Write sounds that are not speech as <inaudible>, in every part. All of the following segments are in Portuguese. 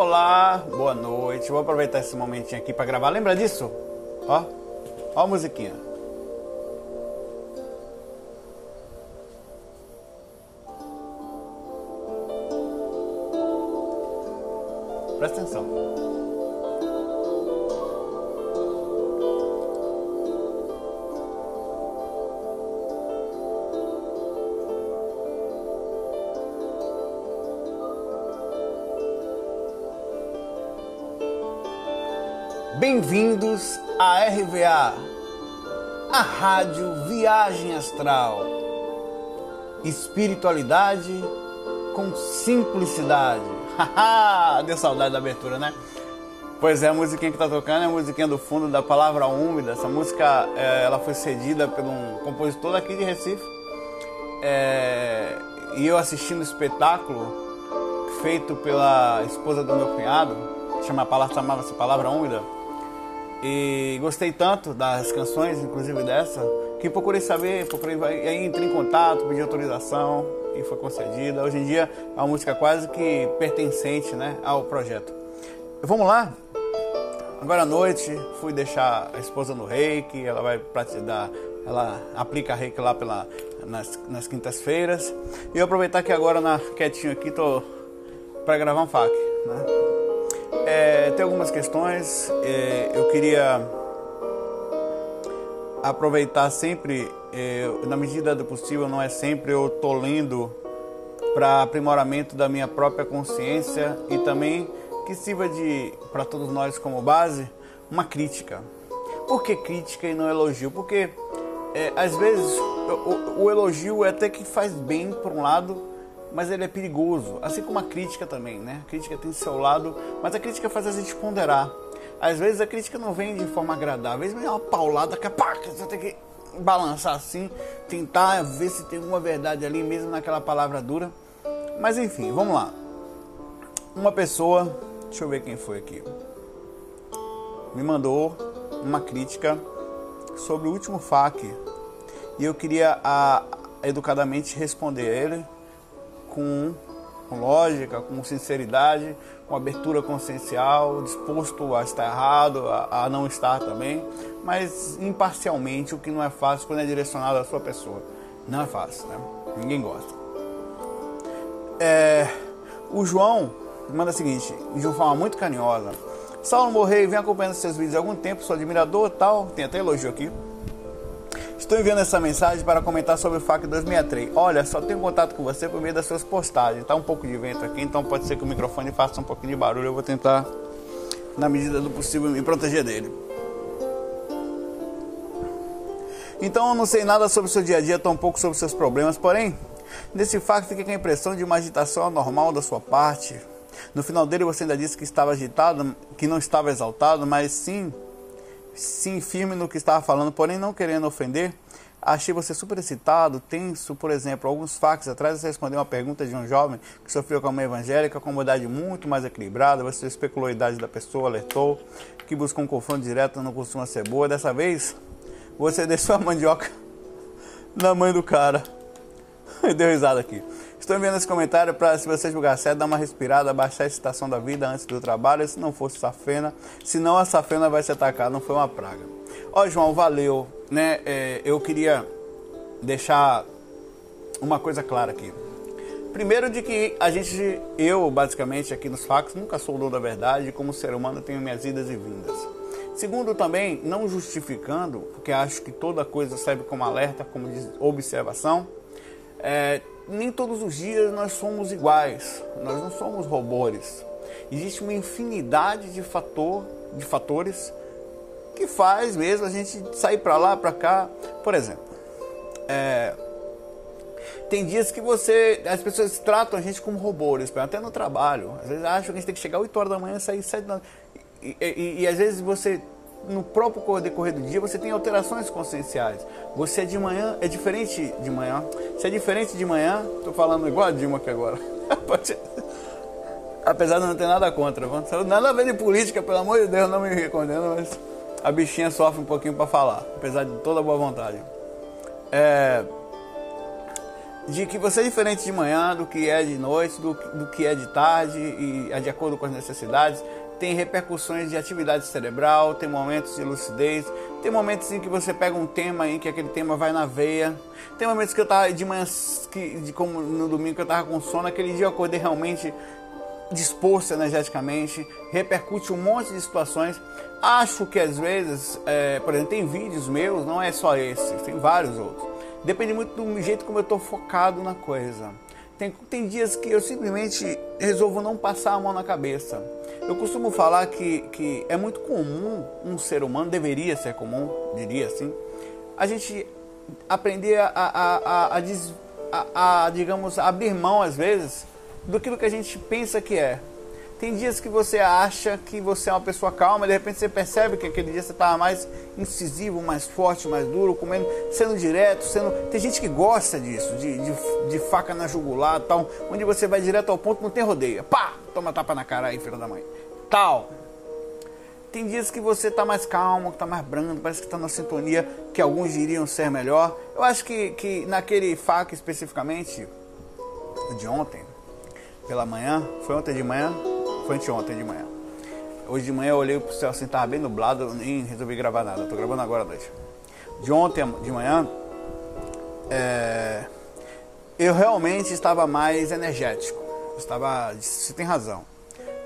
Olá, boa noite. Vou aproveitar esse momentinho aqui para gravar. Lembra disso? Ó, ó a musiquinha. Presta atenção. Bem-vindos à RVA, a rádio Viagem Astral. Espiritualidade com simplicidade. <laughs> Haha, deu saudade da abertura, né? Pois é, a musiquinha que tá tocando é a musiquinha do fundo da Palavra Úmida. Essa música é, ela foi cedida por um compositor daqui de Recife. É, e eu assistindo o espetáculo feito pela esposa do meu cunhado, chama, chamava-se Palavra Úmida e gostei tanto das canções, inclusive dessa, que procurei saber, procurei aí entrei em contato, pedi autorização e foi concedida. Hoje em dia é uma música quase que pertencente, né, ao projeto. Vamos lá? Agora à noite fui deixar a esposa no reiki, ela vai dar, ela aplica reiki lá pela, nas, nas quintas-feiras. E eu aproveitar que agora na quietinho aqui tô para gravar um fac, né? Tem algumas questões. É, eu queria aproveitar sempre, é, na medida do possível, não é sempre eu tô lendo para aprimoramento da minha própria consciência e também que sirva de para todos nós como base uma crítica. Por que crítica e não elogio? Porque é, às vezes o, o elogio é até que faz bem por um lado, mas ele é perigoso, assim como a crítica também, né? A crítica tem seu lado, mas a crítica faz a gente ponderar. Às vezes a crítica não vem de forma agradável, às vezes vem uma paulada que, pá, que você tem que balançar assim, tentar ver se tem alguma verdade ali mesmo naquela palavra dura. Mas enfim, vamos lá. Uma pessoa, deixa eu ver quem foi aqui, me mandou uma crítica sobre o último FAQ e eu queria a, educadamente responder a ele com, lógica, com sinceridade, com abertura consciencial, disposto a estar errado, a, a não estar também, mas imparcialmente, o que não é fácil quando é direcionado à sua pessoa. Não é fácil, né? Ninguém gosta. É, o João manda o seguinte, de uma forma muito carinhosa. Saulo Morrei, vem acompanhando seus vídeos há algum tempo, sou admirador tal, tem até elogio aqui. Estou enviando essa mensagem para comentar sobre o FAC 263. Olha, só tenho contato com você por meio das suas postagens. Está um pouco de vento aqui, então pode ser que o microfone faça um pouquinho de barulho. Eu vou tentar, na medida do possível, me proteger dele. Então eu não sei nada sobre o seu dia a dia, tão pouco sobre seus problemas, porém, nesse FAQ fica a impressão de uma agitação anormal da sua parte. No final dele você ainda disse que estava agitado, que não estava exaltado, mas sim sim firme no que estava falando, porém não querendo ofender. Achei você super excitado, tenso, por exemplo, alguns fax atrás você respondeu uma pergunta de um jovem que sofreu com uma evangélica com uma idade muito mais equilibrada, você especulou a idade da pessoa, alertou, que buscou um confronto direto não costuma ser boa. Dessa vez, você <laughs> deixou a mandioca na mãe do cara. <laughs> Deu risada aqui. Estou enviando esse comentário para, se você julgar certo, dar uma respirada, baixar a excitação da vida antes do trabalho. Se não fosse safena, senão a safena vai se atacar, não foi uma praga. Ó, João, valeu. Né? É, eu queria deixar uma coisa clara aqui. Primeiro de que a gente, eu basicamente aqui nos fax, nunca sou dono da verdade, como ser humano tenho minhas idas e vindas. Segundo também, não justificando, porque acho que toda coisa serve como alerta, como observação, é, nem todos os dias nós somos iguais, nós não somos robôs. Existe uma infinidade de, fator, de fatores que faz mesmo a gente sair para lá, para cá. Por exemplo, é, tem dias que você, as pessoas tratam a gente como robôs, até no trabalho. Às vezes acham que a gente tem que chegar 8 horas da manhã e sair 7 da e, e, e às vezes você no próprio decorrer do dia você tem alterações conscienciais. Você é de manhã, é diferente de manhã. Se é diferente de manhã, tô falando igual a Dilma aqui agora. <laughs> Apesar de não ter nada contra. Nada a ver de política, pelo amor de Deus, não me recondendo, mas a bichinha sofre um pouquinho para falar, apesar de toda a boa vontade. É... de que você é diferente de manhã do que é de noite, do, do que é de tarde e é de acordo com as necessidades. Tem repercussões de atividade cerebral, tem momentos de lucidez, tem momentos em que você pega um tema em que aquele tema vai na veia. Tem momentos que eu tava de manhã, que, de, como no domingo que eu tava com sono, aquele dia eu acordei realmente disposto energeticamente, repercute um monte de situações. Acho que às vezes, é, por exemplo, tem vídeos meus, não é só esse, tem vários outros Depende muito do jeito como eu estou focado na coisa. Tem, tem dias que eu simplesmente resolvo não passar a mão na cabeça. Eu costumo falar que, que é muito comum um ser humano, deveria ser comum, diria assim, a gente aprender a, a, a, a, a digamos, abrir mão às vezes do que a gente pensa que é. Tem dias que você acha que você é uma pessoa calma, de repente você percebe que aquele dia você estava mais incisivo, mais forte, mais duro, comendo, sendo direto, sendo. Tem gente que gosta disso, de, de, de faca na jugular, tal, onde você vai direto ao ponto, não tem rodeio. Pá! Toma tapa na cara aí, filho da mãe. Tal. Tem dias que você está mais calmo, que está mais brando, parece que está na sintonia que alguns diriam ser melhor. Eu acho que, que naquele faca especificamente, de ontem, pela manhã, foi ontem de manhã, foi anteontem de manhã. Hoje de manhã eu olhei pro céu assim, tava bem nublado, nem resolvi gravar nada. Tô gravando agora à noite. De ontem de manhã, é, eu realmente estava mais energético. Estava, você tem razão.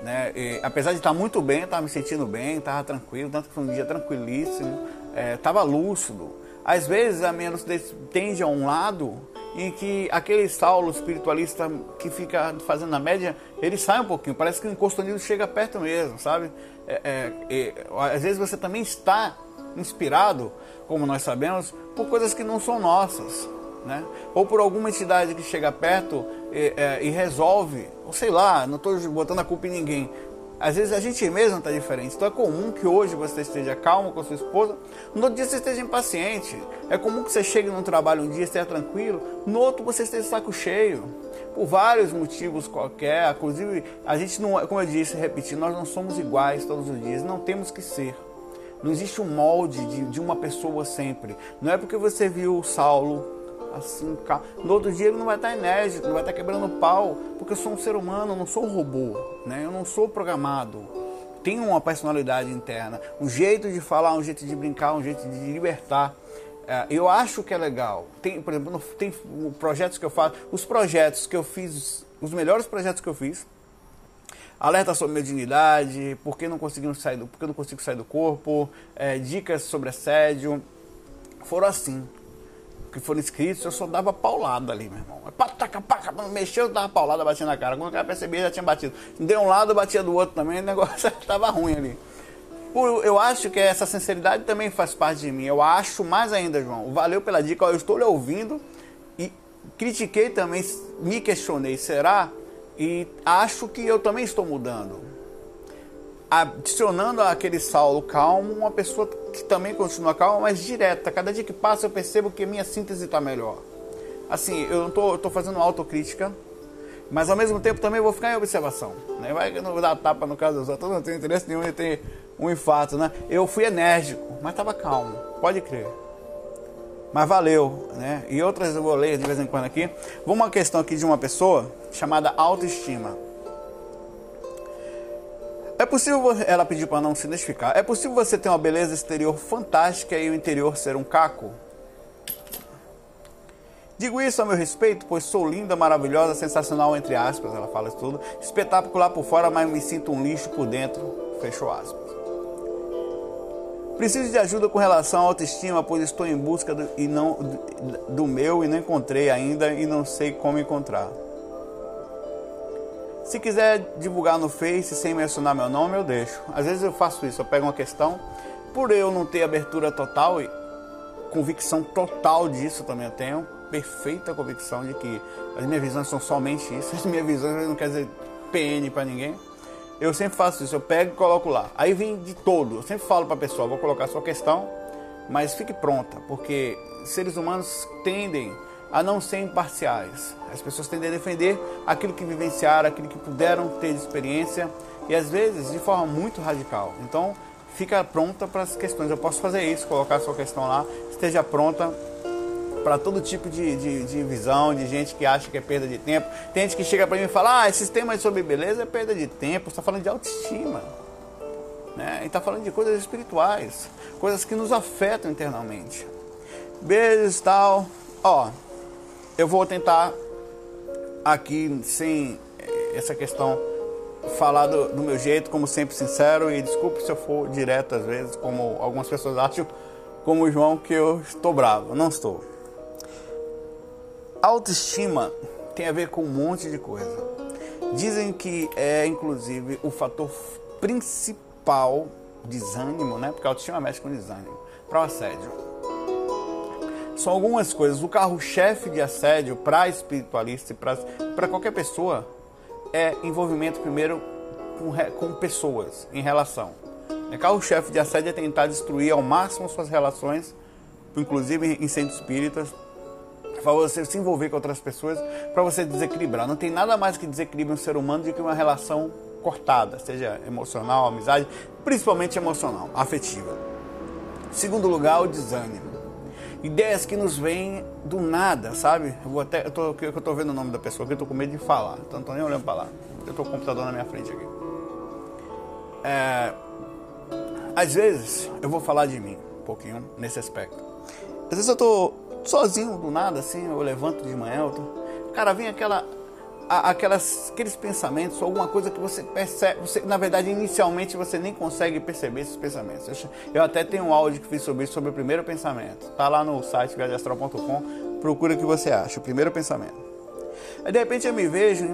Né? E, apesar de estar muito bem, estava me sentindo bem, estava tranquilo, tanto que foi um dia tranquilíssimo, estava é, lúcido. Às vezes a minha lucidez tende a um lado em que aquele Saulo espiritualista que fica fazendo a média, ele sai um pouquinho, parece que o encosto unido chega perto mesmo, sabe? É, é, às vezes você também está inspirado, como nós sabemos, por coisas que não são nossas, né? Ou por alguma entidade que chega perto e, é, e resolve, ou sei lá, não estou botando a culpa em ninguém, às vezes a gente mesmo está diferente. Então é comum que hoje você esteja calmo com a sua esposa, no outro dia você esteja impaciente. É comum que você chegue num trabalho um dia esteja tranquilo, no outro você esteja saco cheio. Por vários motivos qualquer, inclusive a gente não, é, como eu disse, repetir, nós não somos iguais todos os dias, não temos que ser. Não existe um molde de, de uma pessoa sempre. Não é porque você viu Saulo assim, no outro dia ele não vai estar enérgico, não vai estar quebrando pau, porque eu sou um ser humano, eu não sou um robô, né? Eu não sou programado. Tenho uma personalidade interna, um jeito de falar, um jeito de brincar, um jeito de libertar. É, eu acho que é legal. Tem, por exemplo, tem projetos que eu faço, os projetos que eu fiz, os melhores projetos que eu fiz, alerta sobre mediunidade, por que não conseguimos sair do, por não consigo sair do corpo, é, dicas sobre assédio, foram assim que foram inscritos, eu só dava paulada ali, meu irmão. Pataca, paca, mexeu, eu dava paulada, batia na cara. Quando o cara percebia, já tinha batido. Deu um lado, batia do outro também, <laughs> o negócio estava ruim ali. Eu acho que essa sinceridade também faz parte de mim. Eu acho mais ainda, João. Valeu pela dica. Eu estou lhe ouvindo e critiquei também, me questionei, será? E acho que eu também estou mudando adicionando aquele Saulo calmo, uma pessoa que também continua calma, mas direta. Cada dia que passa eu percebo que minha síntese está melhor. Assim, eu não tô, tô fazendo autocrítica, mas ao mesmo tempo também vou ficar em observação. Né? Vai que eu não tapa no caso dos outros, eu não tenho interesse nenhum em ter um infarto, né? Eu fui enérgico, mas estava calmo, pode crer. Mas valeu, né? E outras eu vou ler de vez em quando aqui. Vou uma questão aqui de uma pessoa chamada autoestima. É possível, ela pediu para não se identificar, é possível você ter uma beleza exterior fantástica e o interior ser um caco? Digo isso a meu respeito, pois sou linda, maravilhosa, sensacional, entre aspas, ela fala isso tudo, espetacular por fora, mas me sinto um lixo por dentro, fechou aspas. Preciso de ajuda com relação à autoestima, pois estou em busca do, e não, do meu e não encontrei ainda e não sei como encontrar. Se quiser divulgar no Face sem mencionar meu nome, eu deixo. Às vezes eu faço isso, eu pego uma questão, por eu não ter abertura total e convicção total disso também eu tenho, perfeita convicção de que as minhas visões são somente isso. <laughs> As minhas visões não quer dizer PN para ninguém. Eu sempre faço isso, eu pego e coloco lá. Aí vem de todo. Eu sempre falo para a pessoa, vou colocar a sua questão, mas fique pronta, porque seres humanos tendem a não ser imparciais. As pessoas tendem a defender aquilo que vivenciaram, aquilo que puderam ter de experiência e às vezes de forma muito radical. Então, fica pronta para as questões. Eu posso fazer isso, colocar a sua questão lá, esteja pronta para todo tipo de, de, de, visão, de gente que acha que é perda de tempo. Tem gente que chega para mim e fala: Ah, esses temas sobre beleza é perda de tempo, está falando de autoestima. Né? E está falando de coisas espirituais, coisas que nos afetam internamente. Beijos tal. Ó, eu vou tentar aqui, sem essa questão, falar do, do meu jeito, como sempre, sincero. E desculpe se eu for direto às vezes, como algumas pessoas acham, como o João, que eu estou bravo. Não estou. Autoestima tem a ver com um monte de coisa. Dizem que é, inclusive, o fator principal desânimo, né? Porque a autoestima mexe com desânimo para o assédio. São algumas coisas. O carro-chefe de assédio para espiritualista e para qualquer pessoa é envolvimento primeiro com, com pessoas em relação. O carro-chefe de assédio é tentar destruir ao máximo suas relações, inclusive em centros espíritas, para você se envolver com outras pessoas, para você desequilibrar. Não tem nada mais que desequilibra um ser humano do que uma relação cortada, seja emocional, amizade, principalmente emocional, afetiva. Segundo lugar, o desânimo. Ideias que nos vêm do nada, sabe? Eu vou até, eu tô, eu tô vendo o nome da pessoa que eu tô com medo de falar, então não tô nem olhando para lá. Eu tô com o computador na minha frente aqui. É, às vezes eu vou falar de mim um pouquinho nesse aspecto. Às vezes eu tô sozinho do nada, assim, eu levanto de manhã, eu tô... cara, vem aquela, aquelas, aqueles pensamentos, alguma coisa que você percebe, você, na verdade, inicialmente você nem consegue perceber esses pensamentos. Eu, eu até tenho um áudio que fiz sobre isso, sobre o primeiro pensamento. Tá lá no site viajastral.com, procura o que você acha, o primeiro pensamento. Aí de repente eu me vejo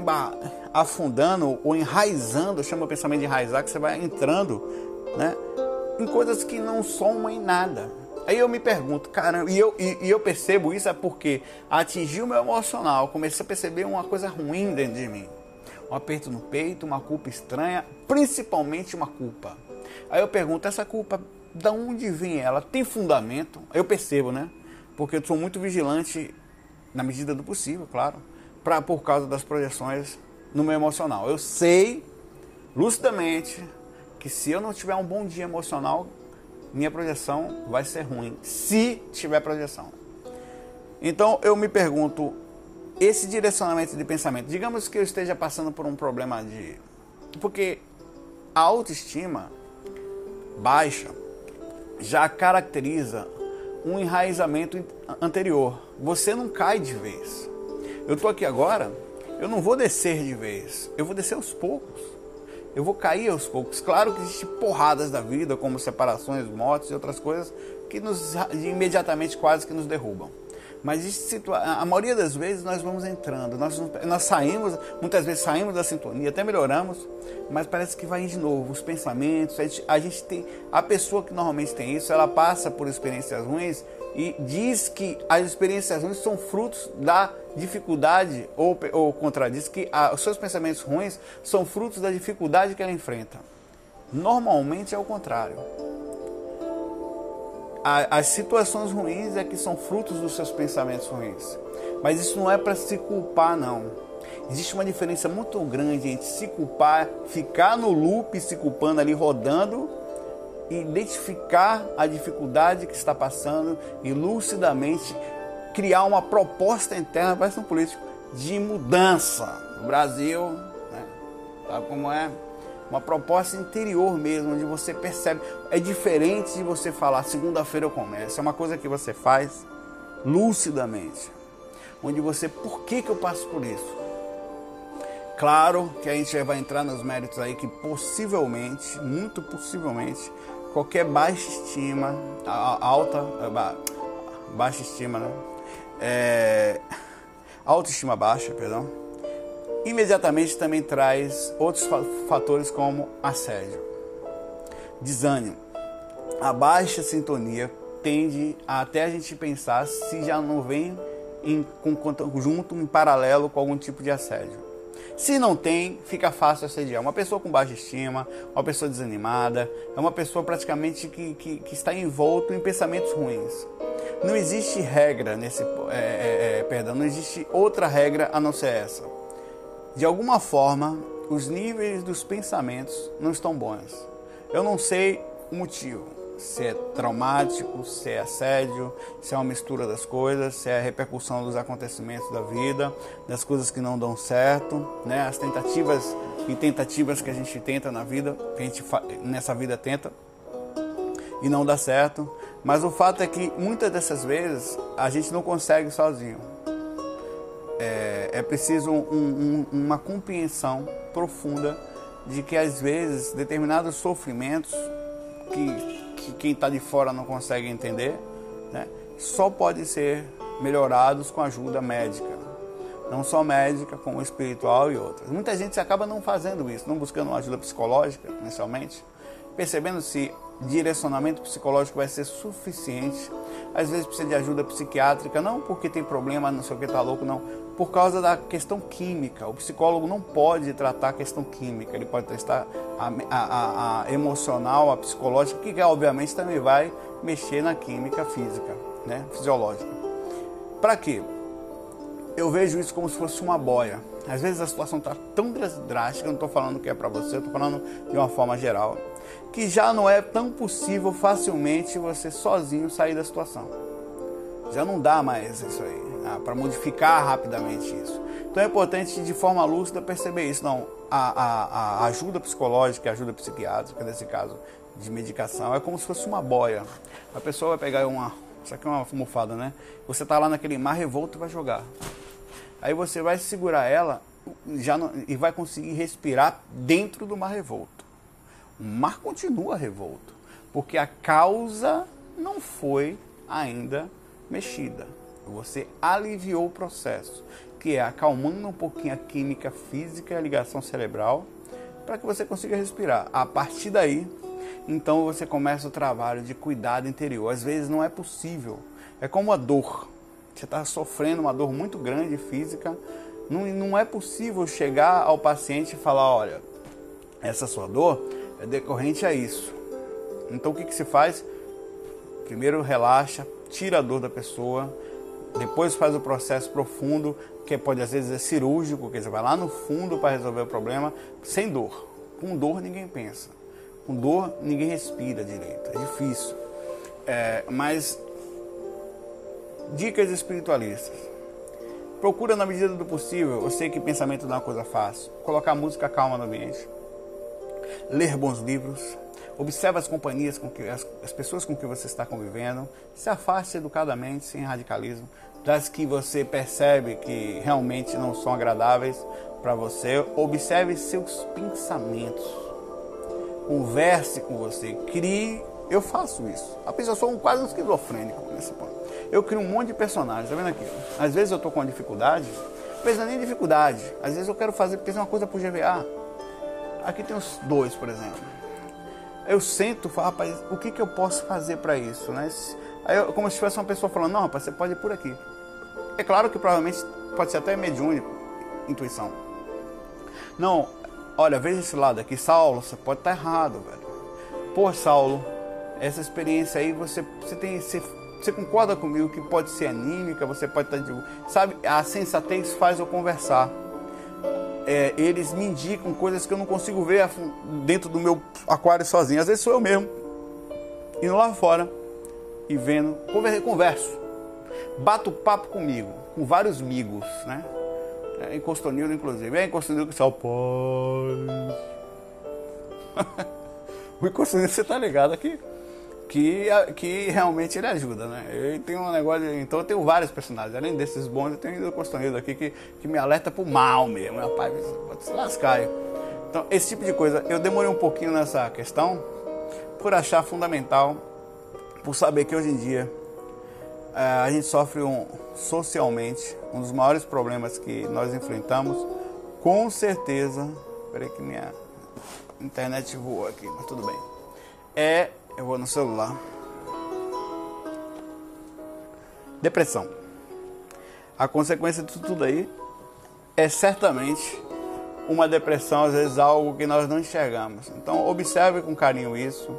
afundando ou enraizando, eu chamo o pensamento de enraizar, que você vai entrando, né, em coisas que não somam em nada. Aí eu me pergunto, caramba, e eu, e, e, eu percebo isso é porque atingiu o meu emocional, comecei a perceber uma coisa ruim dentro de mim. Um aperto no peito, uma culpa estranha, principalmente uma culpa. Aí eu pergunto, essa culpa, da onde vem ela? Tem fundamento? Eu percebo, né? Porque eu sou muito vigilante, na medida do possível, claro, pra, por causa das projeções no meu emocional. Eu sei, lucidamente, que se eu não tiver um bom dia emocional, minha projeção vai ser ruim, se tiver projeção. Então eu me pergunto, esse direcionamento de pensamento, digamos que eu esteja passando por um problema de. Porque a autoestima baixa já caracteriza um enraizamento anterior. Você não cai de vez. Eu estou aqui agora, eu não vou descer de vez, eu vou descer aos poucos eu vou cair aos poucos. Claro que existem porradas da vida, como separações, mortes e outras coisas, que nos imediatamente quase que nos derrubam. Mas a maioria das vezes nós vamos entrando, nós, nós saímos, muitas vezes saímos da sintonia, até melhoramos, mas parece que vai de novo, os pensamentos, a gente, a gente tem, a pessoa que normalmente tem isso, ela passa por experiências ruins e diz que as experiências ruins são frutos da dificuldade, ou, ou contradiz que a, os seus pensamentos ruins são frutos da dificuldade que ela enfrenta. Normalmente é o contrário. A, as situações ruins é que são frutos dos seus pensamentos ruins. Mas isso não é para se culpar, não. Existe uma diferença muito grande entre se culpar, ficar no loop se culpando ali, rodando, e identificar a dificuldade que está passando e lucidamente criar uma proposta interna, parece um político, de mudança. O Brasil, né, sabe como é? Uma proposta interior mesmo, onde você percebe. É diferente de você falar, segunda-feira eu começo. É uma coisa que você faz lucidamente. Onde você, por que, que eu passo por isso? Claro que a gente vai entrar nos méritos aí que possivelmente, muito possivelmente, qualquer baixa estima, alta, baixa estima, né? É, autoestima baixa, perdão, imediatamente também traz outros fatores como assédio, desânimo. A baixa sintonia tende a até a gente pensar se já não vem em, com, junto, em paralelo com algum tipo de assédio. Se não tem, fica fácil assediar. Uma pessoa com baixa estima, uma pessoa desanimada, é uma pessoa praticamente que, que, que está envolto em pensamentos ruins. Não existe regra nesse. É, é, é, perdão, não existe outra regra a não ser essa. De alguma forma, os níveis dos pensamentos não estão bons. Eu não sei o motivo. se é traumático, se é assédio, se é uma mistura das coisas, se é a repercussão dos acontecimentos da vida, das coisas que não dão certo, né? As tentativas e tentativas que a gente tenta na vida, que a gente nessa vida tenta e não dá certo. Mas o fato é que muitas dessas vezes a gente não consegue sozinho. É, é preciso um, um, uma compreensão profunda de que às vezes determinados sofrimentos que, que quem está de fora não consegue entender, né, só pode ser melhorados com ajuda médica. Não só médica, como espiritual e outras. Muita gente acaba não fazendo isso, não buscando uma ajuda psicológica inicialmente, percebendo se direcionamento psicológico vai ser suficiente. Às vezes precisa de ajuda psiquiátrica, não porque tem problema, não sei o que está louco, não. Por causa da questão química. O psicólogo não pode tratar a questão química, ele pode testar a, a, a emocional, a psicológica, que obviamente também vai mexer na química física, né? fisiológica. Para quê? Eu vejo isso como se fosse uma boia. Às vezes a situação está tão drástica, eu não estou falando que é para você, eu estou falando de uma forma geral que já não é tão possível facilmente você sozinho sair da situação. Já não dá mais isso aí, né, para modificar rapidamente isso. Então é importante de forma lúcida perceber isso. Não, a, a, a ajuda psicológica, a ajuda psiquiátrica, nesse caso de medicação, é como se fosse uma boia. A pessoa vai pegar uma, isso aqui é uma almofada, né? Você está lá naquele mar revolto e vai jogar. Aí você vai segurar ela já não, e vai conseguir respirar dentro do mar revolto. O mar continua revolto, porque a causa não foi ainda mexida. Você aliviou o processo, que é acalmando um pouquinho a química física e a ligação cerebral, para que você consiga respirar. A partir daí, então você começa o trabalho de cuidado interior. Às vezes não é possível. É como a dor. Você está sofrendo uma dor muito grande física. Não, não é possível chegar ao paciente e falar: olha, essa sua dor é decorrente a isso. Então o que, que se faz? Primeiro relaxa, tira a dor da pessoa, depois faz o processo profundo, que pode às vezes é cirúrgico, que você vai lá no fundo para resolver o problema, sem dor. Com dor ninguém pensa. Com dor ninguém respira direito. É difícil. É, mas dicas espiritualistas. Procura na medida do possível, eu sei que pensamento não é uma coisa fácil, colocar música calma no ambiente ler bons livros, observe as companhias com que as, as, pessoas com que você está convivendo, se afaste educadamente, sem radicalismo, das que você percebe que realmente não são agradáveis para você, observe seus pensamentos, converse com você, crie. Eu faço isso. A pessoa sou um, quase um esquizofrênico nesse ponto. Eu crio um monte de personagens, tá vendo aqui? Às vezes eu estou com dificuldade, vezes não é nem dificuldade, às vezes eu quero fazer, pensar uma coisa para o GVA Aqui tem os dois, por exemplo. Eu sento falo, rapaz, o que, que eu posso fazer para isso? Né? Aí, eu, como se tivesse uma pessoa falando, não, rapaz, você pode ir por aqui. É claro que provavelmente pode ser até mediúnico, intuição. Não, olha, veja esse lado aqui, Saulo, você pode estar tá errado, velho. Pô, Saulo, essa experiência aí, você, você tem. Você, você concorda comigo que pode ser anímica, você pode estar. Tá sabe, a sensatez faz eu conversar é, eles me indicam coisas que eu não consigo ver dentro do meu aquário sozinho. Às vezes sou eu mesmo, indo lá fora e vendo, converso, bato papo comigo, com vários amigos, né? É, Encostonildo, inclusive. É Encostonildo que só paz. <laughs> o Encostonildo, você tá ligado aqui? Que, que realmente ele ajuda, né? Eu tenho um negócio, então eu tenho vários personagens, além desses bons, eu tenho o Costaneiro aqui que, que me alerta pro mal mesmo, rapaz, pode se lascar. Então, esse tipo de coisa, eu demorei um pouquinho nessa questão por achar fundamental, por saber que hoje em dia é, a gente sofre um, socialmente um dos maiores problemas que nós enfrentamos, com certeza, peraí que minha internet voou aqui, mas tudo bem, é eu vou no celular. Depressão. A consequência disso tudo aí é certamente uma depressão, às vezes algo que nós não enxergamos. Então observe com carinho isso.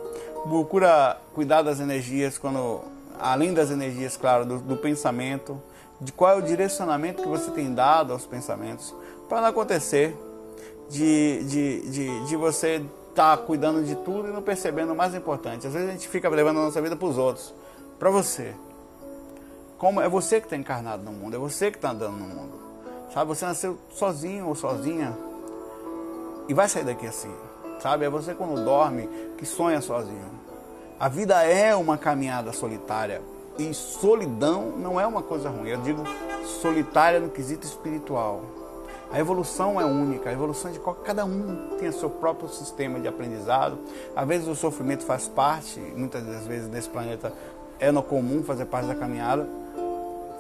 Procura cuidar das energias quando, além das energias, claro, do, do pensamento, de qual é o direcionamento que você tem dado aos pensamentos, para não acontecer de, de, de, de você tá cuidando de tudo e não percebendo o mais importante. Às vezes a gente fica levando a nossa vida para os outros, para você. Como é você que está encarnado no mundo, é você que está andando no mundo. Sabe, você nasceu sozinho ou sozinha e vai sair daqui assim. Sabe, é você quando dorme que sonha sozinho. A vida é uma caminhada solitária e solidão não é uma coisa ruim. Eu digo solitária no quesito espiritual. A evolução é única, a evolução é de qualquer, cada um tem o seu próprio sistema de aprendizado. Às vezes o sofrimento faz parte, muitas das vezes nesse planeta é no comum fazer parte da caminhada,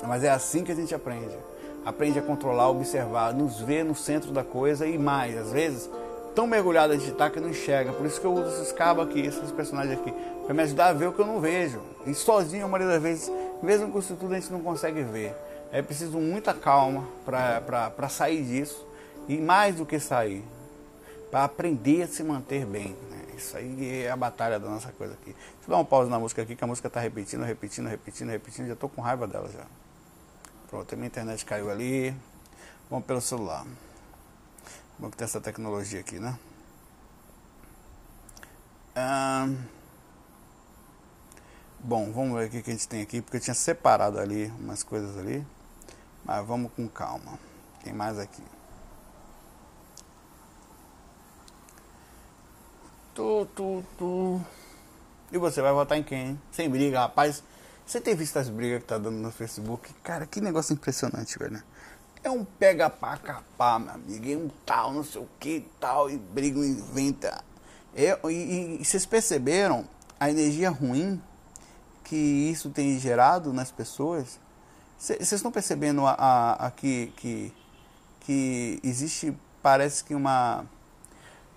mas é assim que a gente aprende. Aprende a controlar, observar, nos ver no centro da coisa e mais, às vezes, tão mergulhado a está que não enxerga. Por isso que eu uso esses cabos aqui, esses personagens aqui, para me ajudar a ver o que eu não vejo. E sozinho, a maioria das vezes, mesmo com isso tudo, a gente não consegue ver. É preciso muita calma para sair disso e mais do que sair, para aprender a se manter bem. Né? Isso aí é a batalha da nossa coisa aqui. Deixa eu dar uma pausa na música aqui, que a música está repetindo, repetindo, repetindo, repetindo. Já estou com raiva dela já. Pronto, a minha internet caiu ali. Vamos pelo celular. Vamos ter essa tecnologia aqui, né? bom, vamos ver o que a gente tem aqui, porque eu tinha separado ali umas coisas ali. Mas vamos com calma. Tem mais aqui. Tu, tu, tu. E você vai votar em quem? Hein? Sem briga, rapaz. Você tem visto as brigas que tá dando no Facebook? Cara, que negócio impressionante, velho. É um pega pra capar, meu amigo. É um tal, não sei o que tal. E briga, inventa. É, e, e, e vocês perceberam a energia ruim que isso tem gerado nas pessoas? Vocês estão percebendo aqui que, que existe, parece que uma,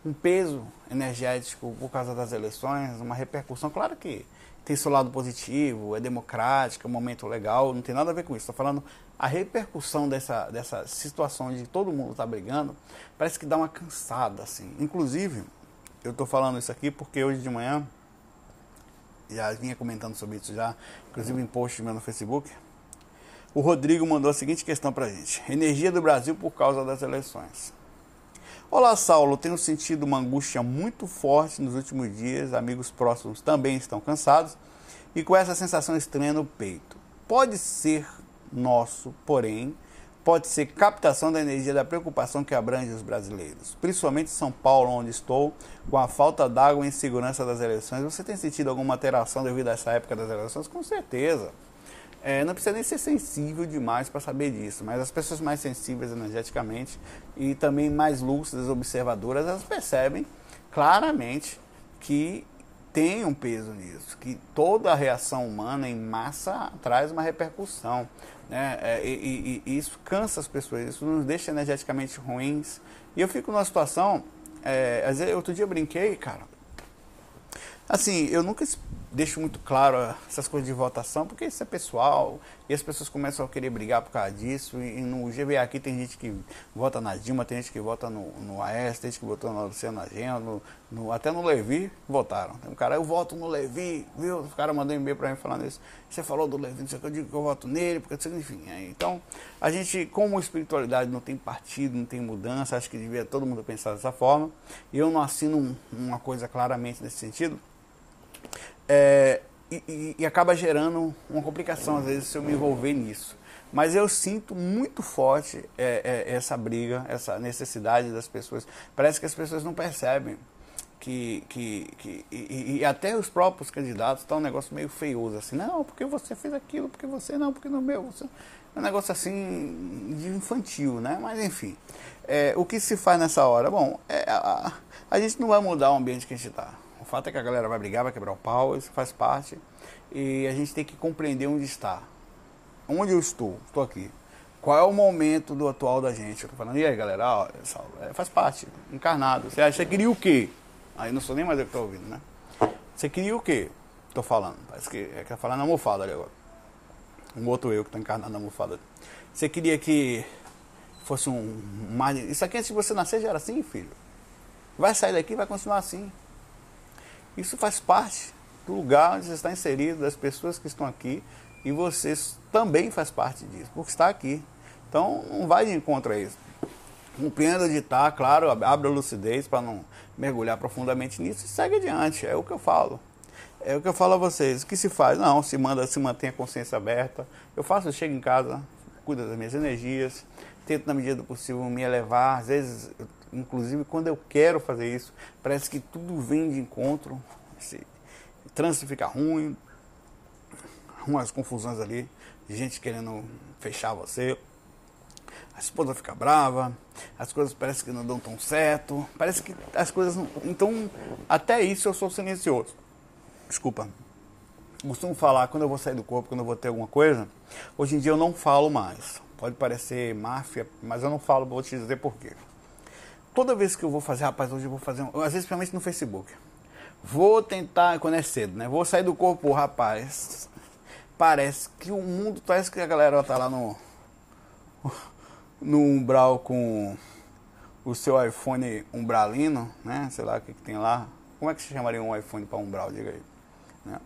um peso energético por causa das eleições, uma repercussão. Claro que tem seu lado positivo, é democrático, é um momento legal, não tem nada a ver com isso. Estou falando a repercussão dessa, dessa situação de todo mundo estar tá brigando, parece que dá uma cansada, assim. Inclusive, eu estou falando isso aqui porque hoje de manhã, já vinha comentando sobre isso já, inclusive em post meu no Facebook, o Rodrigo mandou a seguinte questão para a gente: Energia do Brasil por causa das eleições. Olá, Saulo. Tenho sentido uma angústia muito forte nos últimos dias. Amigos próximos também estão cansados e com essa sensação estranha no peito. Pode ser nosso, porém, pode ser captação da energia da preocupação que abrange os brasileiros, principalmente em São Paulo, onde estou, com a falta d'água e insegurança das eleições. Você tem sentido alguma alteração devido a essa época das eleições? Com certeza. É, não precisa nem ser sensível demais para saber disso, mas as pessoas mais sensíveis energeticamente e também mais lúcidas, observadoras, elas percebem claramente que tem um peso nisso, que toda a reação humana em massa traz uma repercussão. Né? É, e, e, e, isso cansa as pessoas, isso nos deixa energeticamente ruins. E eu fico numa situação, é, outro dia eu brinquei, cara. Assim, eu nunca deixo muito claro essas coisas de votação, porque isso é pessoal, e as pessoas começam a querer brigar por causa disso, e, no GVA aqui tem gente que vota na Dilma, tem gente que vota no, no AES, tem gente que votou na Luciana Genro, no, no, até no Levi votaram. Tem um cara, eu voto no Levi, viu? O cara mandou um e-mail para mim falando isso. Você falou do Levi, não sei o que, eu digo que eu voto nele, porque enfim. É, então, a gente, como espiritualidade não tem partido, não tem mudança, acho que devia todo mundo pensar dessa forma, e eu não assino um, uma coisa claramente nesse sentido, é, e, e, acaba gerando uma complicação, às vezes, se eu me envolver nisso. Mas eu sinto muito forte é, é, essa briga, essa necessidade das pessoas. Parece que as pessoas não percebem que. que, que e, e até os próprios candidatos estão tá um negócio meio feioso, assim, não, porque você fez aquilo, porque você não, porque não meu. Você... É um negócio assim de infantil, né? Mas enfim. É, o que se faz nessa hora? Bom, é, a, a gente não vai mudar o ambiente que a gente está fato é que a galera vai brigar, vai quebrar o pau, isso faz parte. E a gente tem que compreender onde está. Onde eu estou? Estou aqui. Qual é o momento do atual da gente? Eu tô falando, e aí galera, ó, é, faz parte, encarnado. Você acha que queria o quê? Aí não sou nem mais eu que estou ouvindo, né? Você queria o quê? Estou falando. Parece que é que tá falando na almofada ali agora. Um outro eu que estou encarnado na almofada. Você queria que fosse um. Isso aqui antes de você nascer já era assim, filho. Vai sair daqui vai continuar assim. Isso faz parte do lugar onde você está inserido, das pessoas que estão aqui, e você também faz parte disso, porque está aqui. Então não vai de encontro a isso. Compreenda onde está, claro, abre a lucidez para não mergulhar profundamente nisso e segue adiante. É o que eu falo. É o que eu falo a vocês. O que se faz? Não, se manda, se mantém a consciência aberta. Eu faço, eu chego em casa, cuido das minhas energias, tento na medida do possível me elevar. Às vezes, inclusive quando eu quero fazer isso, parece que tudo vem de encontro. Esse trânsito fica ruim, umas confusões ali, gente querendo fechar você. A esposa fica brava, as coisas parecem que não dão tão certo, parece que as coisas não. Então, até isso eu sou silencioso. Desculpa. Costumo falar quando eu vou sair do corpo, quando eu vou ter alguma coisa. Hoje em dia eu não falo mais. Pode parecer máfia, mas eu não falo, vou te dizer por quê. Toda vez que eu vou fazer, rapaz, hoje eu vou fazer, às vezes principalmente no Facebook. Vou tentar, quando é cedo, né? Vou sair do corpo, rapaz. Parece que o mundo, parece que a galera tá lá no no umbral com o seu iPhone umbralino, né? Sei lá o que, que tem lá. Como é que se chamaria um iPhone para umbral? Diga aí. Né?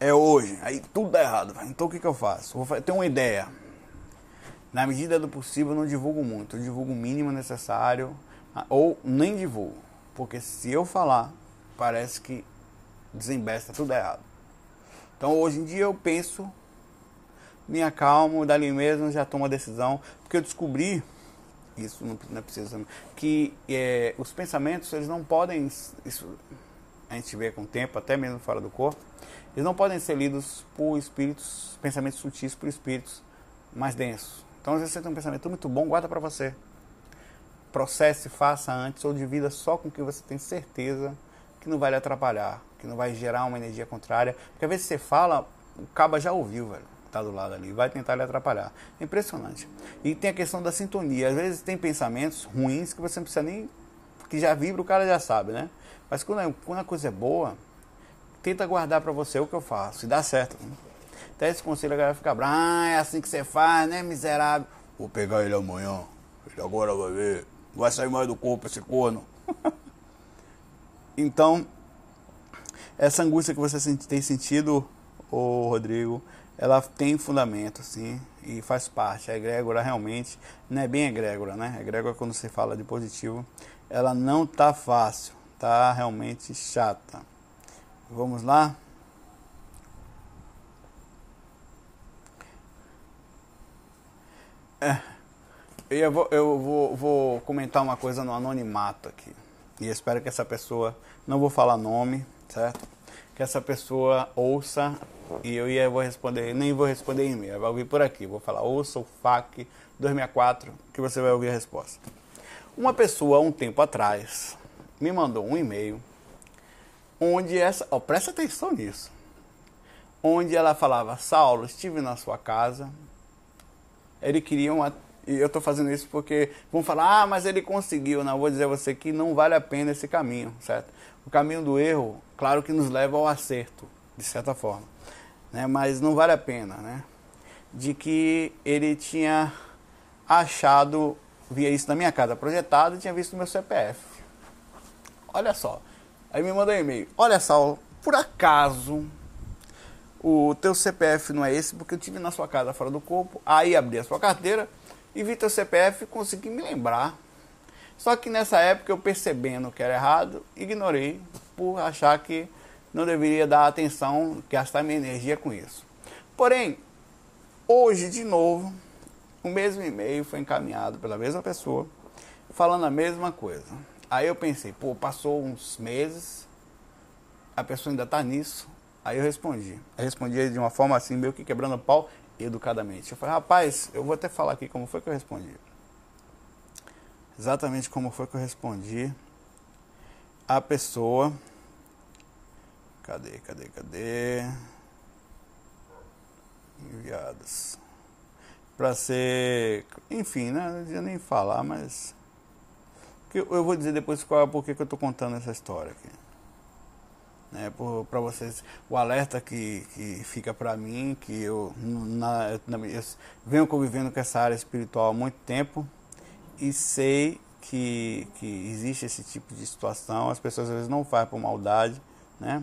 É hoje, aí tudo dá errado. Então o que, que eu faço? Vou ter uma ideia. Na medida do possível, não divulgo muito. Eu divulgo o mínimo necessário ah, ou nem divulgo. Porque se eu falar, parece que desembesta tudo errado. Então hoje em dia eu penso, me acalmo, dali mesmo já tomo a decisão. Porque eu descobri, isso não, não é preciso, que é, os pensamentos eles não podem. Isso, a gente vê com o tempo, até mesmo fora do corpo, eles não podem ser lidos por espíritos, pensamentos sutis por espíritos mais densos. Então, às vezes você tem um pensamento muito bom, guarda para você. Processe, faça antes ou divida só com que você tem certeza que não vai lhe atrapalhar, que não vai gerar uma energia contrária. Porque às vezes você fala, o caba já ouviu, velho, tá do lado ali, vai tentar lhe atrapalhar. É impressionante. E tem a questão da sintonia. Às vezes tem pensamentos ruins que você não precisa nem. que já vibra, o cara já sabe, né? Mas quando, é, quando a coisa é boa, tenta guardar para você o que eu faço. E dá certo. Né? Até esse conselho a galera fica brava. Ah, é assim que você faz, né, miserável? Vou pegar ele amanhã. Ele agora vai ver. Vai sair mais do corpo esse corno. <laughs> então, essa angústia que você tem sentido, ô Rodrigo, ela tem fundamento, sim, e faz parte. A egrégora realmente não é bem egrégora, né? A egrégora, quando você fala de positivo, ela não tá fácil tá realmente chata. Vamos lá? É, eu, vou, eu vou, vou comentar uma coisa no anonimato aqui. E espero que essa pessoa, não vou falar nome, certo? Que essa pessoa ouça e eu ia, vou responder, nem vou responder em e-mail, vai ouvir por aqui. Vou falar, ouça o FAC 264, que você vai ouvir a resposta. Uma pessoa, um tempo atrás, me mandou um e-mail onde essa, presta atenção nisso, onde ela falava, Saulo, estive na sua casa, ele queria uma, e eu estou fazendo isso porque vão falar, ah, mas ele conseguiu, não, vou dizer a você que não vale a pena esse caminho, certo? O caminho do erro, claro que nos leva ao acerto, de certa forma, né? mas não vale a pena, né? De que ele tinha achado, via isso na minha casa projetado e tinha visto meu CPF. Olha só. Aí me mandou um e-mail. Olha só, por acaso o teu CPF não é esse, porque eu tive na sua casa fora do corpo, aí abri a sua carteira e vi teu CPF e consegui me lembrar. Só que nessa época eu percebendo que era errado, ignorei por achar que não deveria dar atenção, gastar minha energia com isso. Porém, hoje de novo, o mesmo e-mail foi encaminhado pela mesma pessoa, falando a mesma coisa. Aí eu pensei, pô, passou uns meses, a pessoa ainda tá nisso. Aí eu respondi. Eu respondi de uma forma assim, meio que quebrando o pau, educadamente. Eu falei, rapaz, eu vou até falar aqui como foi que eu respondi. Exatamente como foi que eu respondi. A pessoa. Cadê, cadê, cadê? Enviadas. Para ser. Enfim, né? Não devia nem falar, mas eu vou dizer depois qual, por que eu estou contando essa história aqui. Né, para vocês, o alerta que, que fica para mim, que eu, na, eu venho convivendo com essa área espiritual há muito tempo e sei que, que existe esse tipo de situação, as pessoas às vezes não fazem por maldade, né?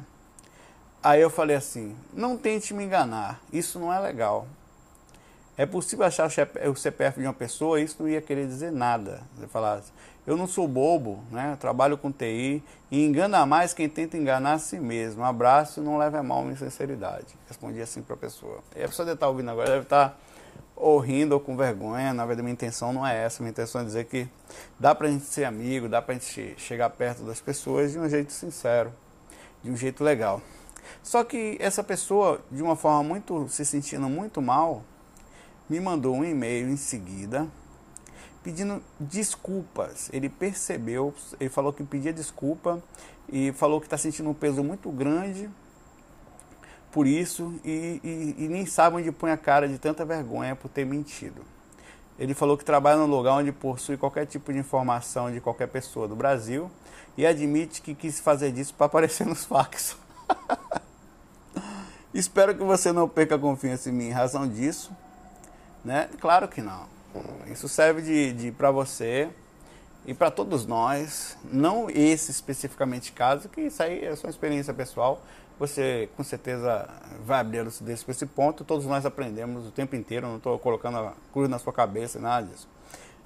Aí eu falei assim, não tente me enganar, isso não é legal. É possível achar o CPF de uma pessoa, isso não ia querer dizer nada. Você falar, eu não sou bobo, né? trabalho com TI e engana mais quem tenta enganar a si mesmo. Abraço, não leve a mal minha sinceridade. Respondi assim para a pessoa. E a pessoa deve estar ouvindo agora, deve estar ou rindo ou com vergonha. Na verdade, minha intenção não é essa. Minha intenção é dizer que dá para a gente ser amigo, dá para a gente chegar perto das pessoas de um jeito sincero, de um jeito legal. Só que essa pessoa, de uma forma muito se sentindo muito mal, me mandou um e-mail em seguida pedindo desculpas. Ele percebeu, ele falou que pedia desculpa e falou que está sentindo um peso muito grande por isso e, e, e, nem sabe onde põe a cara de tanta vergonha por ter mentido. Ele falou que trabalha num lugar onde possui qualquer tipo de informação de qualquer pessoa do Brasil e admite que quis fazer disso para aparecer nos fax. <laughs> Espero que você não perca a confiança em mim em razão disso. Né? Claro que não. Isso serve de, de para você e para todos nós, não esse especificamente caso, que isso aí é só experiência pessoal. Você com certeza vai abrir a lucidez para esse ponto. Todos nós aprendemos o tempo inteiro, não estou colocando a cruz na sua cabeça, nada disso.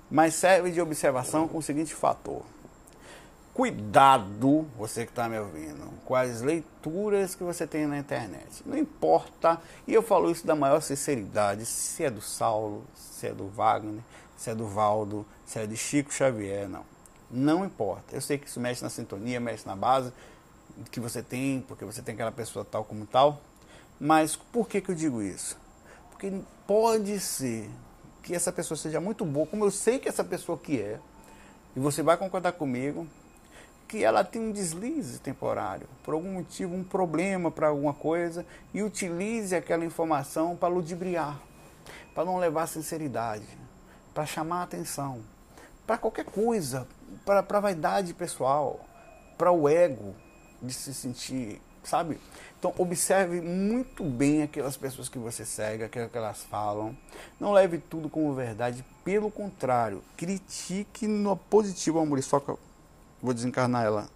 Mas serve de observação com o seguinte fator cuidado, você que está me ouvindo, com as leituras que você tem na internet. Não importa, e eu falo isso da maior sinceridade, se é do Saulo, se é do Wagner, se é do Valdo, se é de Chico Xavier, não. Não importa. Eu sei que isso mexe na sintonia, mexe na base que você tem, porque você tem aquela pessoa tal como tal. Mas por que, que eu digo isso? Porque pode ser que essa pessoa seja muito boa, como eu sei que essa pessoa que é, e você vai concordar comigo, que ela tem um deslize temporário, por algum motivo, um problema para alguma coisa, e utilize aquela informação para ludibriar, para não levar sinceridade, para chamar atenção, para qualquer coisa, para a vaidade pessoal, para o ego de se sentir, sabe? Então observe muito bem aquelas pessoas que você segue, aquilo que elas falam. Não leve tudo como verdade, pelo contrário, critique no positivo a muriçoca Vou desencarnar ela.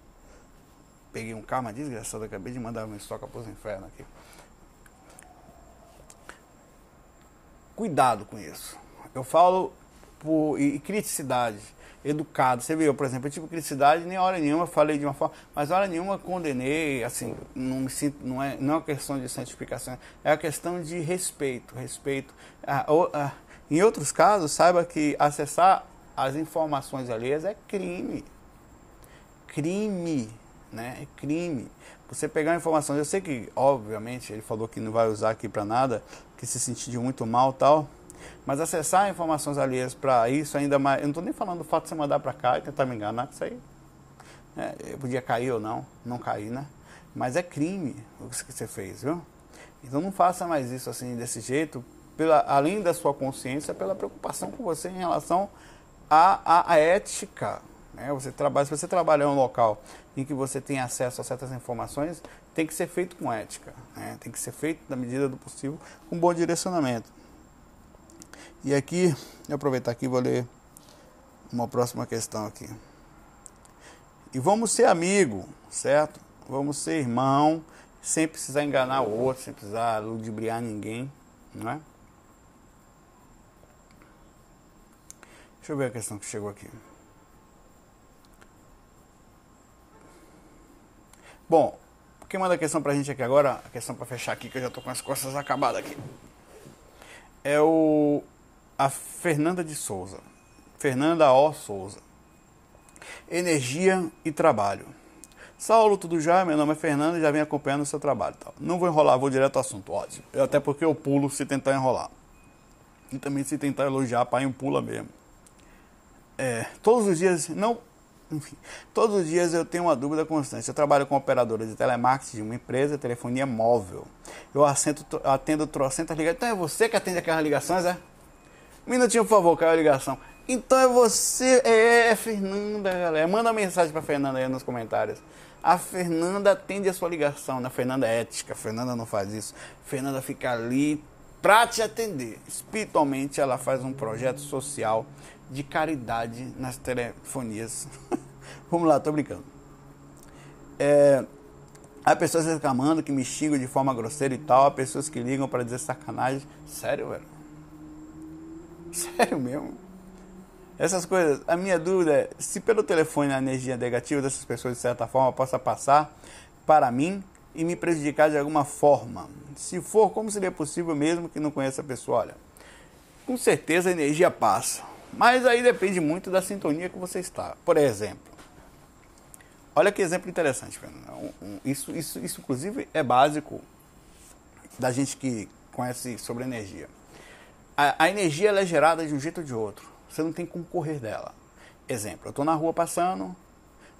Peguei um karma desgraçado, acabei de mandar uma estoca para os infernos aqui. Cuidado com isso. Eu falo por e, e criticidade, educado. Você viu, por exemplo, eu tive criticidade, nem hora nenhuma falei de uma forma, mas hora nenhuma condenei, assim, não me sinto, não é, não é uma questão de santificação, é uma questão de respeito, respeito. Ah, ah, em outros casos, saiba que acessar as informações alheias é crime crime, né? É crime. Você pegar informações, eu sei que, obviamente, ele falou que não vai usar aqui para nada, que se sentiu muito mal tal, mas acessar informações alheias para isso ainda mais. Eu não estou nem falando do fato de você mandar para cá e tentar me enganar, que isso aí. Né? Eu podia cair ou não, não cair, né? Mas é crime o que você fez, viu? Então não faça mais isso assim, desse jeito, pela, além da sua consciência, pela preocupação com você em relação à, à, à ética né? Você trabalha, se você trabalhar em um local em que você tem acesso a certas informações, tem que ser feito com ética, né? tem que ser feito na medida do possível com bom direcionamento. E aqui, eu aproveitar aqui vou ler uma próxima questão aqui. E vamos ser amigo, certo? Vamos ser irmão, sem precisar enganar o outro, sem precisar ludibriar ninguém, não é? Deixa eu ver a questão que chegou aqui. Bom, quem manda a questão pra gente aqui agora, a questão para fechar aqui, que eu já tô com as costas acabadas aqui, é o a Fernanda de Souza. Fernanda O. Souza. Energia e trabalho. Saulo, tudo já? Meu nome é Fernando e já vem acompanhando o seu trabalho. Tal. Não vou enrolar, vou direto ao assunto, ótimo. Até porque eu pulo se tentar enrolar. E também se tentar elogiar, pai, um pula mesmo. É, todos os dias, não enfim, todos os dias eu tenho uma dúvida constante. Eu trabalho com operadora de telemarketing de uma empresa, telefonia móvel. Eu assento, atendo trocentas ligações. Então é você que atende aquelas ligações, é? Um minutinho, por favor, caiu a ligação. Então é você, é, é Fernanda, galera. Manda uma mensagem para Fernanda aí nos comentários. A Fernanda atende a sua ligação, né? Fernanda é ética, Fernanda não faz isso. Fernanda fica ali para te atender. Espiritualmente, ela faz um projeto social de caridade nas telefonias. <laughs> Vamos lá, tô brincando. É, há pessoas reclamando que me xingam de forma grosseira e tal. Há pessoas que ligam para dizer sacanagem. Sério, velho? Sério mesmo. Essas coisas, a minha dúvida é se pelo telefone a energia negativa dessas pessoas de certa forma possa passar para mim e me prejudicar de alguma forma. Se for, como seria possível mesmo que não conheça a pessoa? Olha, com certeza a energia passa, mas aí depende muito da sintonia que você está. Por exemplo, olha que exemplo interessante, isso, isso, isso inclusive é básico da gente que conhece sobre energia. A, a energia é gerada de um jeito ou de outro. Você não tem como correr dela. Exemplo, eu estou na rua passando,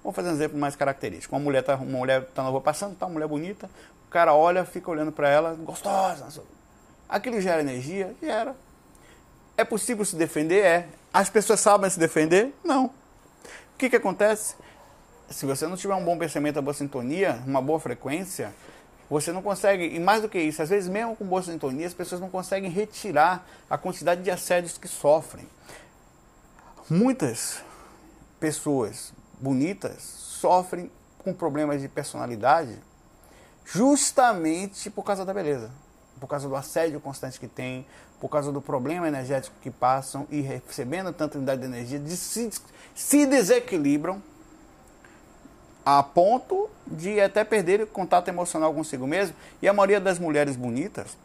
vamos fazer um exemplo mais característico. Uma mulher está tá na rua passando, tá uma mulher bonita, o cara olha, fica olhando para ela, gostosa. Aquilo gera energia? Gera. É possível se defender? É. As pessoas sabem se defender? Não. O que, que acontece? Se você não tiver um bom pensamento, uma boa sintonia, uma boa frequência, você não consegue, e mais do que isso, às vezes mesmo com boa sintonia, as pessoas não conseguem retirar a quantidade de assédios que sofrem. Muitas pessoas bonitas sofrem com problemas de personalidade justamente por causa da beleza, por causa do assédio constante que tem, por causa do problema energético que passam e recebendo tanta unidade de energia, de se, se desequilibram a ponto de até perder contato emocional consigo mesmo. E a maioria das mulheres bonitas,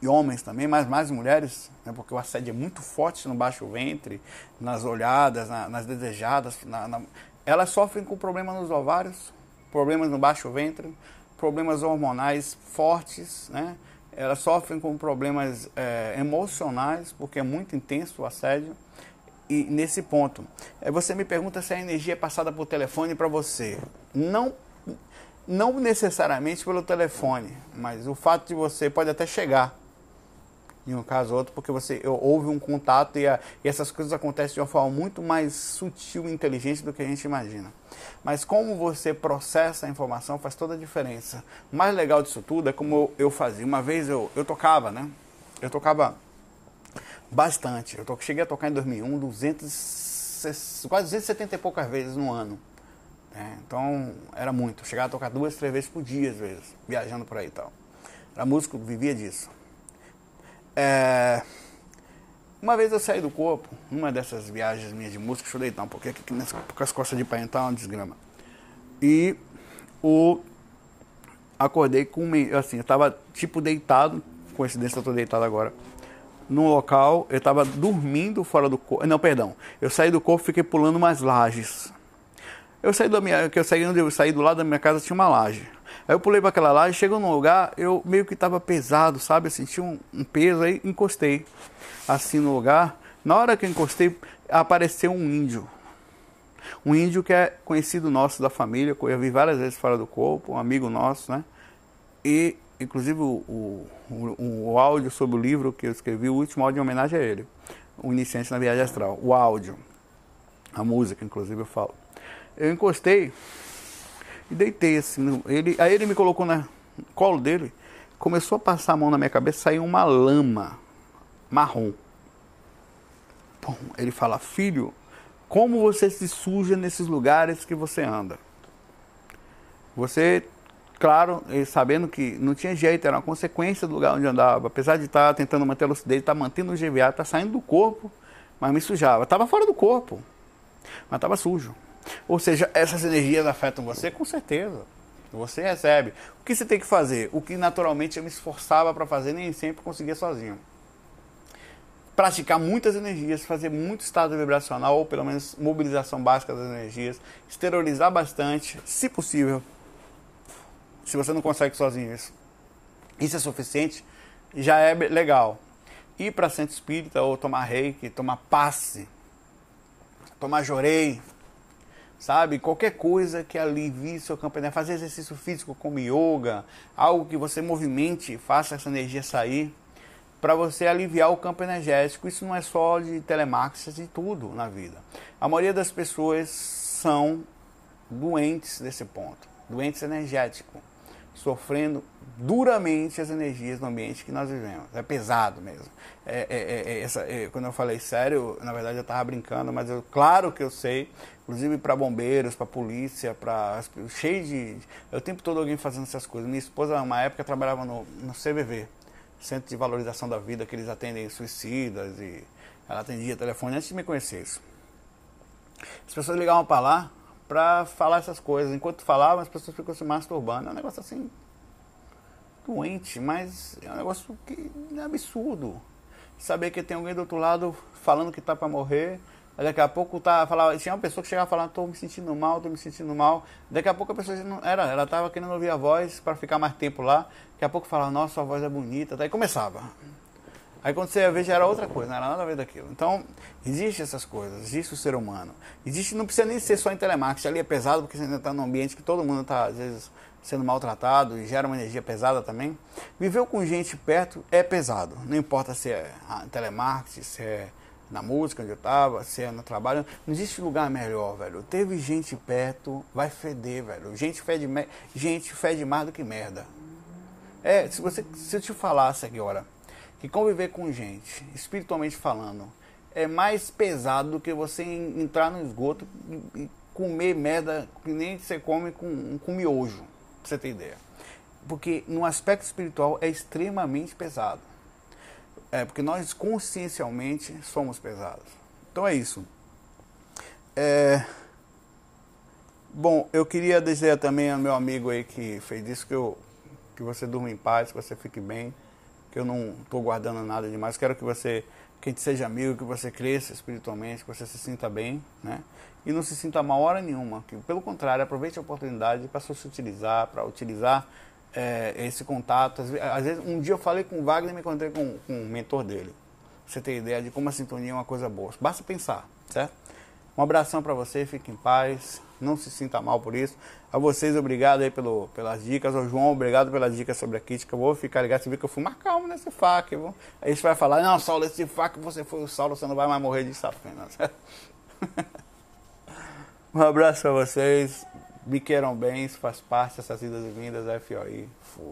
e homens também, mas mais mulheres, né, porque o assédio é muito forte no baixo ventre, nas olhadas, na, nas desejadas, na, na, elas sofrem com problemas nos ovários, problemas no baixo ventre, problemas hormonais fortes, né? elas sofrem com problemas é, emocionais, porque é muito intenso o assédio e nesse ponto. É, você me pergunta se a energia é passada por telefone para você. Não, não necessariamente pelo telefone, mas o fato de você pode até chegar em um caso ou outro, porque você houve um contato e, a, e, essas coisas acontecem de uma forma muito mais sutil e inteligente do que a gente imagina. Mas como você processa a informação faz toda a diferença. O mais legal disso tudo é como eu, eu fazia. Uma vez eu, eu tocava, né? Eu tocava Bastante. Eu to, cheguei a tocar em 2001 200, quase 270 e poucas vezes no ano. É, então era muito. Eu chegava a tocar duas, três vezes por dia, às vezes, viajando por aí e tal. Era músico, vivia disso. É, uma vez eu saí do corpo, numa dessas viagens minhas de música, deixa eu deitar um pouquinho aqui, porque as costas de pai é uma desgrama. E o acordei com assim, eu tava tipo deitado, coincidência eu tô deitado agora num local, eu estava dormindo fora do corpo. Não, perdão. Eu saí do corpo e fiquei pulando umas lajes. Eu saí da minha, que eu saí onde eu saí do lado da minha casa tinha uma laje. Aí eu pulei para aquela laje, chegou num lugar, eu meio que estava pesado, sabe? Eu senti um, um, peso aí, encostei assim no lugar. Na hora que eu encostei, apareceu um índio. Um índio que é conhecido nosso da família, eu vi várias vezes fora do corpo, um amigo nosso, né? E inclusive o, o, o, áudio sobre o livro que eu escrevi, o último áudio em homenagem a ele, o Iniciante na Viagem Astral, o áudio, a música, inclusive eu falo. Eu encostei e deitei assim, ele, aí ele me colocou no colo dele, começou a passar a mão na minha cabeça, saiu uma lama marrom. Bom, ele fala, filho, como você se suja nesses lugares que você anda? Você claro, sabendo que não tinha jeito, era uma consequência do lugar onde andava. Apesar de estar tentando manter a lucidez, estar mantendo o GVA, estar saindo do corpo, mas me sujava. Estava fora do corpo, mas estava sujo. Ou seja, essas energias afetam você com certeza. Você recebe. O que você tem que fazer? O que naturalmente eu me esforçava para fazer, nem sempre conseguia sozinho. Praticar muitas energias, fazer muito estado vibracional, ou pelo menos mobilização básica das energias, esterilizar bastante, se possível, se você não consegue sozinho isso, isso é suficiente, já é legal. Ir para centro espírita ou tomar reiki, tomar passe, tomar jorei, sabe? Qualquer coisa que alivie seu campo energético, fazer exercício físico como yoga, algo que você movimente, faça essa energia sair, para você aliviar o campo energético. Isso não é só de telemarketing, de tudo na vida. A maioria das pessoas são doentes desse ponto, doentes energéticos sofrendo duramente as energias do ambiente que nós vivemos. É pesado mesmo. É, é, é, é essa, é, quando eu falei sério, na verdade eu estava brincando, mas eu, claro que eu sei, inclusive para bombeiros, para polícia, para cheio de. Eu o tempo todo alguém fazendo essas coisas. Minha esposa, uma época, trabalhava no, no CVV, centro de valorização da vida, que eles atendem suicidas e ela atendia telefone antes de me conhecer isso. As pessoas ligavam para lá para falar essas coisas. Enquanto falavam, as pessoas ficam se masturbando. É um negócio assim doente, mas é um negócio que é absurdo. Saber que tem alguém do outro lado falando que tá para morrer, daqui a pouco tá falava, tinha uma pessoa que chegava falando, tô me sentindo mal, tô me sentindo mal. Daqui a pouco a pessoa não era, ela tava querendo ouvir a voz para ficar mais tempo lá. Daqui a pouco falava, nossa, sua voz é bonita, daí começava. Aí quando você ia ver já era outra coisa, não era nada a ver daquilo. Então, existe essas coisas, existe o ser humano. Existe, não precisa nem ser só em telemarketing, ali é pesado porque você ainda está num ambiente que todo mundo está, às vezes, sendo maltratado e gera uma energia pesada também. Viver com gente perto é pesado. Não importa se é telemarketing, se é na música onde eu estava, se é no trabalho. Não existe lugar melhor, velho. Teve gente perto, vai feder, velho. Gente fede, gente fede mais do que merda. É, se, você, se eu te falasse agora que conviver com gente, espiritualmente falando, é mais pesado do que você entrar no esgoto e comer merda que nem você come com, com miojo pra você ter ideia. Porque no aspecto espiritual é extremamente pesado. É, porque nós consciencialmente somos pesados. Então é isso. É... Bom, eu queria dizer também ao meu amigo aí que fez isso que, eu, que você durma em paz, que você fique bem, que eu não estou guardando nada demais. Quero que você, que a gente seja amigo, que você cresça espiritualmente, que você se sinta bem, né? e não se sinta mal hora nenhuma. Que, pelo contrário, aproveite a oportunidade para se utilizar, para utilizar é, esse contato. Às, vezes, um dia eu falei com o Wagner e me encontrei com, com um mentor dele. Você tem ideia de como a sintonia é uma coisa boa. Basta pensar, certo? Um abração para você, fique em paz, não se sinta mal por isso. A vocês, obrigado aí pelo, pelas dicas. Ao João, obrigado pelas dicas sobre a crítica. Eu vou ficar ligado, você viu que eu fui mais calmo nesse fac. Aí você vai falar, não, Saulo, esse fac você foi o Saulo, você não vai mais morrer de safena. <laughs> Um abraço a vocês. Me queiram bem, isso faz parte dessas idas e vindas FOI. Fui.